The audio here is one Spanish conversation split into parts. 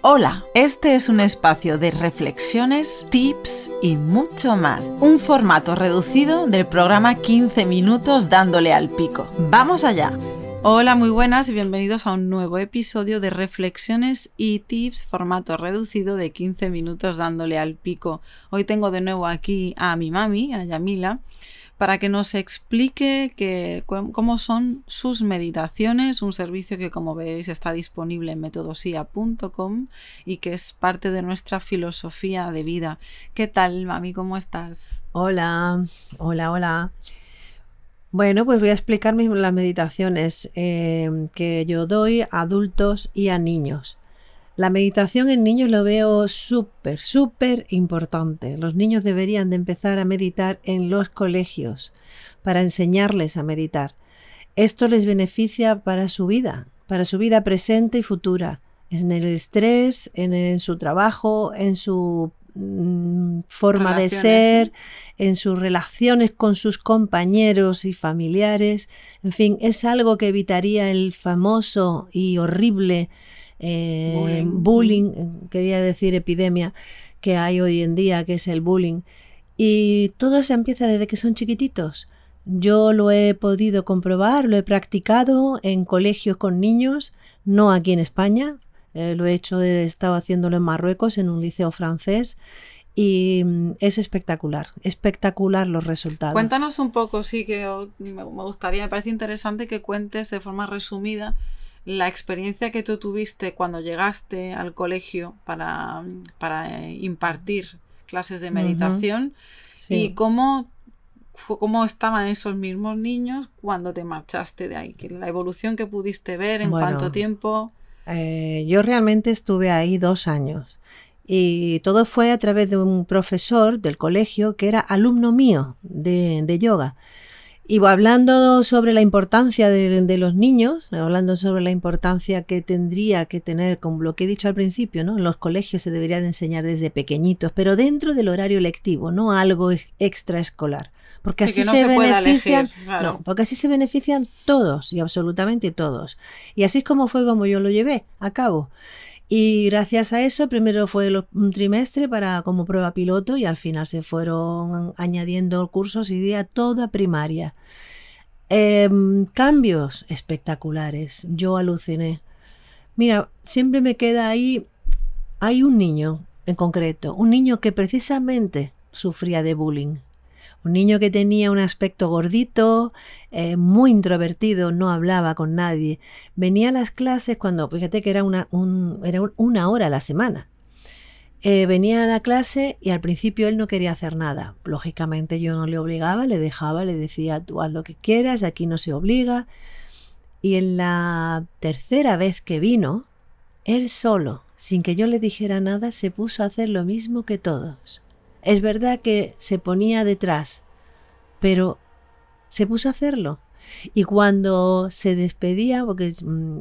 Hola, este es un espacio de reflexiones, tips y mucho más. Un formato reducido del programa 15 minutos dándole al pico. ¡Vamos allá! Hola, muy buenas y bienvenidos a un nuevo episodio de reflexiones y tips formato reducido de 15 minutos dándole al pico. Hoy tengo de nuevo aquí a mi mami, a Yamila para que nos explique que, cómo son sus meditaciones, un servicio que como veréis está disponible en metodosia.com y que es parte de nuestra filosofía de vida. ¿Qué tal, mami? ¿Cómo estás? Hola, hola, hola. Bueno, pues voy a explicar las meditaciones eh, que yo doy a adultos y a niños. La meditación en niños lo veo súper, súper importante. Los niños deberían de empezar a meditar en los colegios para enseñarles a meditar. Esto les beneficia para su vida, para su vida presente y futura, en el estrés, en, su trabajo, en su mm, forma de ser, en sus relaciones con sus compañeros y familiares. En fin, es algo que evitaría el famoso y horrible eh, bullying. Eh, quería decir epidemia, que hay hoy en día, que es el bullying. Y todo se empieza desde que son chiquititos. Yo lo he podido comprobar, lo he practicado en colegios con niños, no aquí en España. Eh, lo he hecho, he estado haciéndolo en Marruecos, en un liceo francés, y mm, es espectacular, espectacular los resultados. Cuéntanos un poco, sí, que me gustaría, me parece interesante que cuentes de forma resumida la experiencia que tú tuviste cuando llegaste al colegio para, eh, impartir clases de meditación y cómo, cómo estaban esos mismos niños cuando te marchaste de ahí, la evolución que pudiste ver, en cuánto tiempo. Eh, yo realmente estuve ahí dos años y todo fue a través de un profesor del colegio que era alumno mío de, de yoga. Y hablando sobre la importancia de, los niños, hablando sobre la importancia que tendría que tener, como lo que he dicho al principio, ¿no? En los colegios se debería de enseñar desde pequeñitos, pero dentro del horario lectivo, no algo extraescolar. Porque así se, benefician, no, porque así se benefician todos y absolutamente todos. Y así es como fue como yo lo llevé a cabo. Y gracias a eso, primero fue un trimestre para como prueba piloto y al final se fueron añadiendo cursos y día toda primaria. Em, cambios espectaculares. Yo aluciné. Mira, siempre me queda ahí. Hay un niño en concreto, un niño que precisamente sufría de bullying. Un niño que tenía un aspecto gordito, eh, muy introvertido, no hablaba con nadie. Venía a las clases cuando, fíjate que era una, una hora a la semana. Eh, venía a la clase y al principio él no quería hacer nada. Lógicamente yo no le obligaba, le dejaba, le decía, tú haz lo que quieras, aquí no se obliga. Y en la tercera vez que vino, él solo, sin que yo le dijera nada, se puso a hacer lo mismo que todos. Es verdad que se ponía detrás, pero se puso a hacerlo. Y cuando se despedía, porque mm,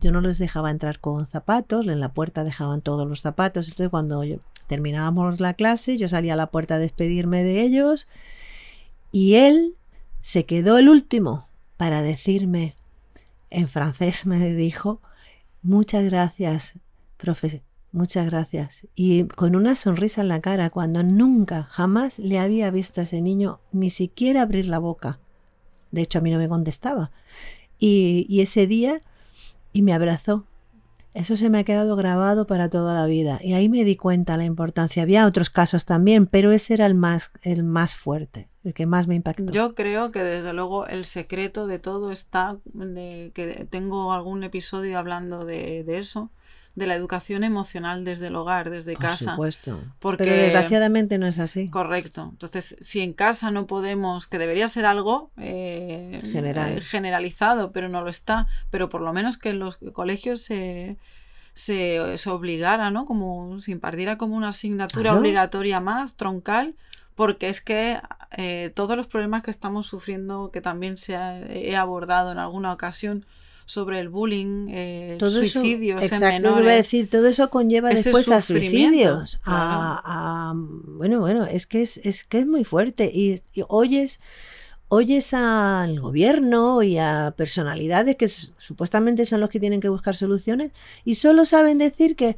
yo no les dejaba entrar con zapatos, en la puerta dejaban todos los zapatos, entonces cuando terminábamos la clase, yo salía a la puerta a despedirme de ellos y él se quedó el último para decirme, en francés me dijo, muchas gracias, profesor Muchas gracias. Y con una sonrisa en la cara, cuando nunca, jamás le había visto a ese niño ni siquiera abrir la boca. De hecho, a mí no me contestaba. Y, ese día, y me abrazó. Eso se me ha quedado grabado para toda la vida. Y ahí me di cuenta la importancia. Había otros casos también, pero ese era el más, el más fuerte, el que más me impactó. Yo creo que desde luego el secreto de todo está, que tengo algún episodio hablando de, de eso, de la educación emocional desde el hogar, desde casa. Por supuesto. Porque Pero desgraciadamente no es así. Correcto. Entonces, si en casa no podemos, que debería ser algo eh, General. Eh, generalizado, pero no lo está, pero por lo menos que en los colegios se, se, obligara, ¿no? Como se impartiera como una asignatura obligatoria más, troncal, porque es que eh, todos los problemas que estamos sufriendo, que también se he abordado en alguna ocasión, sobre el bullying, eh, suicidios exacto, Voy a decir, todo eso conlleva después a suicidios. A, bueno, bueno, es que es, es que es muy fuerte. Y, oyes, oyes al gobierno y a personalidades que supuestamente son los que tienen que buscar soluciones y solo saben decir que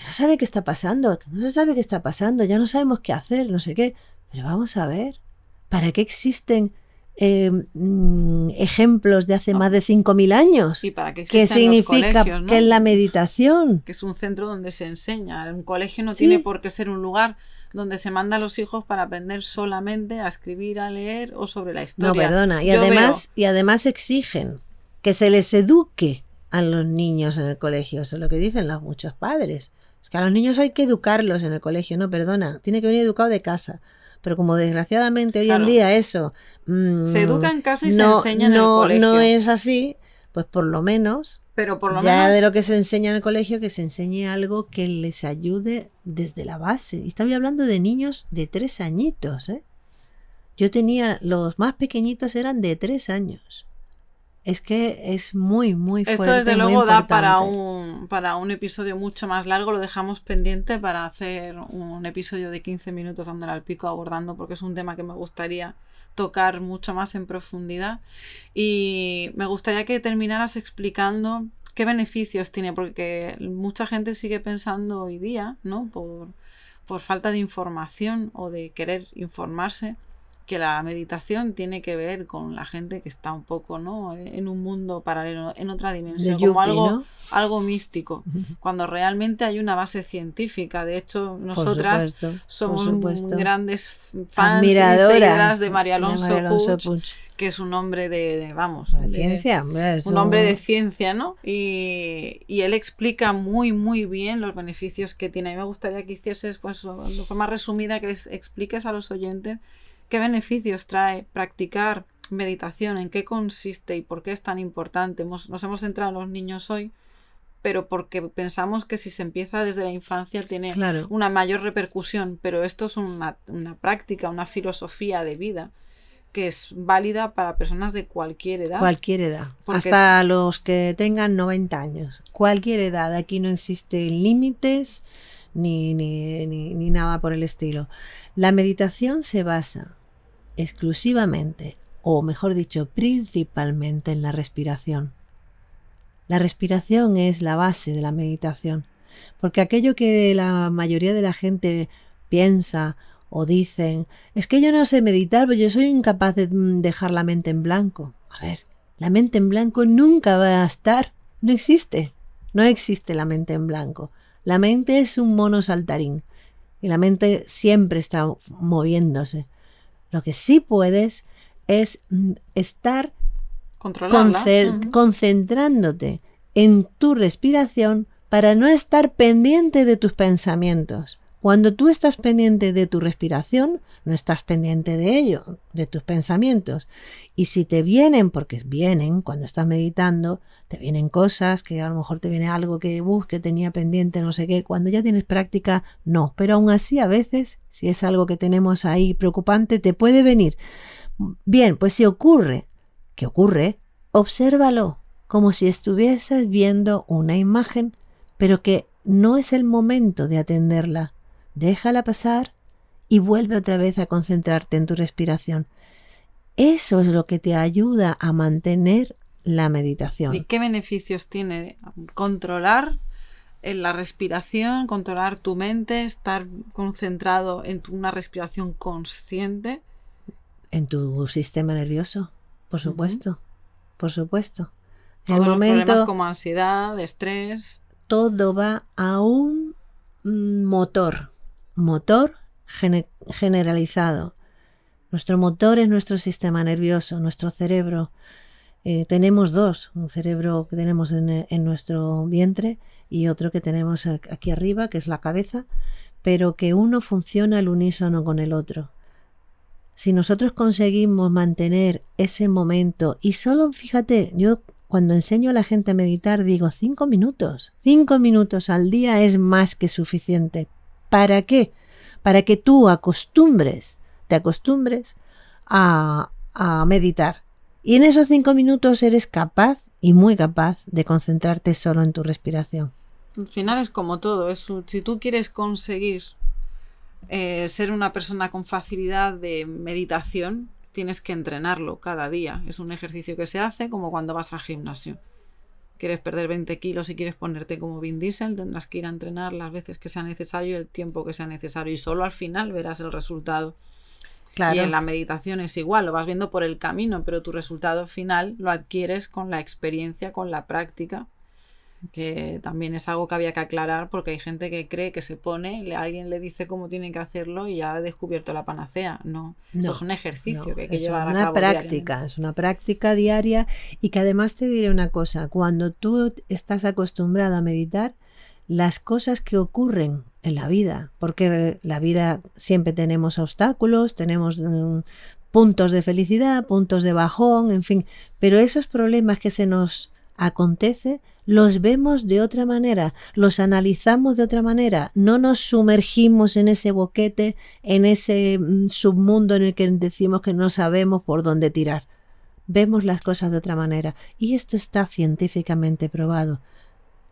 que no sabe qué está pasando, que no se sabe qué está pasando, ya no sabemos qué hacer, no sé qué. Pero vamos a ver, ¿para qué existen eh, mm, ejemplos de hace más de 5.000 años? ¿Y para qué ¿Qué significa colegios, no? que es la meditación? que es un centro donde se enseña. Un colegio no Sí. tiene por qué ser un lugar donde se manda a los hijos para aprender solamente a escribir, a leer o sobre la No, historia. perdona. Y Yo además, y además exigen que se les eduque a los niños en el colegio. Eso es lo que dicen los muchos padres. Es que a los niños hay que educarlos en el colegio. No, perdona. Tiene que venir educado de casa. Pero como desgraciadamente hoy Claro. en día eso... mm, Se educa en casa y se enseña en el no, colegio. No es así. Pues por lo menos pero por lo ya menos de lo que se enseña en el colegio, que se enseñe algo que les ayude desde la base. Y estaba hablando de niños de tres añitos, ¿eh? Yo tenía, los más pequeñitos eran de tres años. Es que es muy, muy fuerte. Esto desde luego da para un, para un episodio mucho más largo, lo dejamos pendiente para hacer un episodio de 15 minutos dándole al pico abordando porque es un tema que me gustaría tocar mucho más en profundidad y me gustaría que terminaras explicando qué beneficios tiene porque mucha gente sigue pensando hoy día, ¿no? Por, por falta de información o de querer informarse que la meditación tiene que ver con la gente que está un poco ¿no? en un mundo paralelo, en otra dimensión, como algo, ¿no? algo místico, cuando realmente hay una base científica. De hecho, nosotras supuesto, somos grandes fans y seguidoras de María Alonso, de María Alonso Puig, Puig. que es un hombre de, de- vamos, de- ciencia, hombre, un hombre de ciencia, ¿no? Y, y él explica muy, muy bien los beneficios que tiene. A mí me gustaría que hicieses, pues, de forma resumida, que les expliques a los oyentes qué beneficios trae practicar meditación, en qué consiste y por qué es tan importante. Hemos- nos hemos centrado en los niños hoy, pero porque pensamos que si se empieza desde la infancia tiene Claro. una mayor repercusión, pero esto es una, una práctica, una filosofía de vida que es válida para personas de cualquier edad. Cualquier edad. Porque- Hasta los que tengan 90 años. Cualquier edad. Aquí no existen límites ni, ni, ni- ni nada por el estilo. La meditación se basa exclusivamente, o mejor dicho, principalmente en la respiración. La respiración es la base de la meditación. Porque aquello que la mayoría de la gente piensa o dicen, es que yo no sé meditar, porque yo soy incapaz de mm, dejar la mente en blanco. A ver, la mente en blanco nunca va a estar, no existe, no existe la mente en blanco. La mente es un mono saltarín y la mente siempre está moviéndose. Lo que sí puedes es mm, estar concentrándote en tu respiración para no estar pendiente de tus pensamientos. Cuando tú estás pendiente de tu respiración, no estás pendiente de ello, de tus pensamientos. Y si te vienen, porque vienen cuando estás meditando, te vienen cosas, que a lo mejor te viene algo que, uf, que tenía pendiente, no sé qué, cuando ya tienes práctica, no. Pero aún así, a veces, si es algo que tenemos ahí preocupante, te puede venir. Bien, pues si ocurre, ¿qué ocurre? Obsérvalo, como si estuvieses viendo una imagen, pero que no es el momento de atenderla. Déjala pasar y vuelve otra vez a concentrarte en tu respiración. Eso es lo que te ayuda a mantener la meditación. ¿Y qué beneficios tiene controlar en la respiración, controlar tu mente, estar concentrado en tu- una respiración consciente? En tu sistema nervioso, por supuesto, por supuesto. En Todos el los problemas momento como ansiedad, estrés. todo va a un mm, motor, motor gene- generalizado. Nuestro motor es nuestro sistema nervioso, nuestro cerebro. Eh, tenemos dos, un cerebro que tenemos en, en nuestro vientre y otro que tenemos aquí arriba, que es la cabeza, pero que uno funciona al unísono con el otro. Si nosotros conseguimos mantener ese momento, y solo fíjate, yo cuando enseño a la gente a meditar digo cinco minutos, cinco minutos al día es más que suficiente. ¿Para qué? Para que tú acostumbres, te acostumbres a, a meditar. Y en esos cinco minutos eres capaz y muy capaz de concentrarte solo en tu respiración. Al final es como todo. Es si tú quieres conseguir eh, ser una persona con facilidad de meditación, tienes que entrenarlo cada día. Es un ejercicio que se hace como cuando vas al gimnasio. Quieres perder 20 kilos y quieres ponerte como Vin Diesel, tendrás que ir a entrenar las veces que sea necesario y el tiempo que sea necesario y solo al final verás el resultado. Claro. Y en la meditación es igual, lo vas viendo por el camino, pero tu resultado final lo adquieres con la experiencia, con la práctica que también es algo que había que aclarar porque hay gente que cree que se pone, alguien le dice cómo tiene que hacerlo y ya ha descubierto la panacea. No, eso es un ejercicio que hay que llevar a cabo. Es una práctica, es una práctica diaria y que además te diré una cosa, cuando tú estás acostumbrado a meditar, las cosas que ocurren en la vida, porque la vida siempre tenemos obstáculos, tenemos mm, puntos de felicidad, puntos de bajón, en fin, pero esos problemas que se nos acontece, los vemos de otra manera, los analizamos de otra manera, no nos sumergimos en ese boquete, en ese mm, submundo en el que decimos que no sabemos por dónde tirar. Vemos las cosas de otra manera y esto está científicamente probado.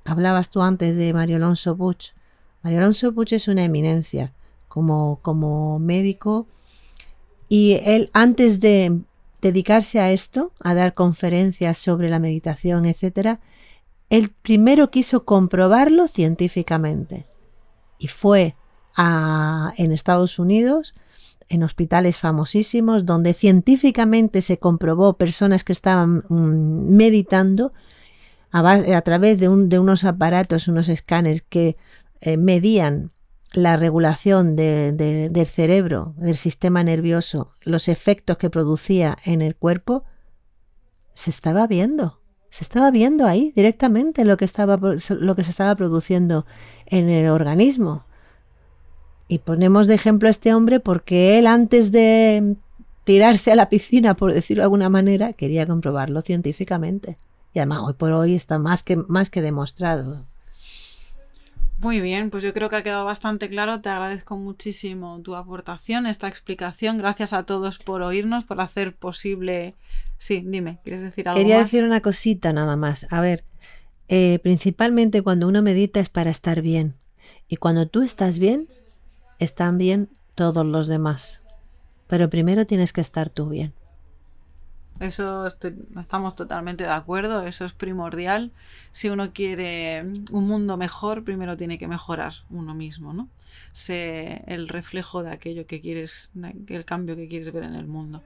Hablabas tú antes de Mario Alonso Puch. Mario Alonso Puch es una eminencia como, como médico y él antes de dedicarse a esto, a dar conferencias sobre la meditación, etc., él primero quiso comprobarlo científicamente y fue a, en Estados Unidos, en hospitales famosísimos, donde científicamente se comprobó personas que estaban mm, meditando a, través de, unos aparatos, unos escáneres que eh, medían la regulación del cerebro, del sistema nervioso, los efectos que producía en el cuerpo, se estaba viendo. Se estaba viendo ahí directamente lo que, estaba, lo que se estaba produciendo en el organismo. Y ponemos de ejemplo a este hombre porque él antes de tirarse a la piscina, por decirlo de alguna manera, quería comprobarlo científicamente. Y además hoy por hoy está más que, más que demostrado. Muy bien, pues yo creo que ha quedado bastante claro. Te agradezco muchísimo tu aportación, esta explicación. Gracias a todos por oírnos, por hacer posible. Sí, dime, ¿quieres decir algo Quería decir una cosita nada más. A ver, eh, principalmente cuando uno medita es para estar bien. Y cuando tú estás bien, están bien todos los demás. Pero primero tienes que estar tú bien. Eso estamos totalmente de acuerdo, eso es primordial. Si uno quiere un mundo mejor, primero tiene que mejorar uno mismo, ¿no? Sé el reflejo de aquello que quieres, el cambio que quieres ver en el mundo.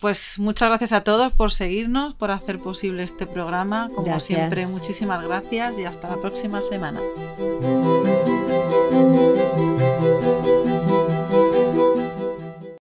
Pues muchas gracias a todos por seguirnos, por hacer posible este programa. Como siempre, muchísimas gracias y hasta la próxima semana.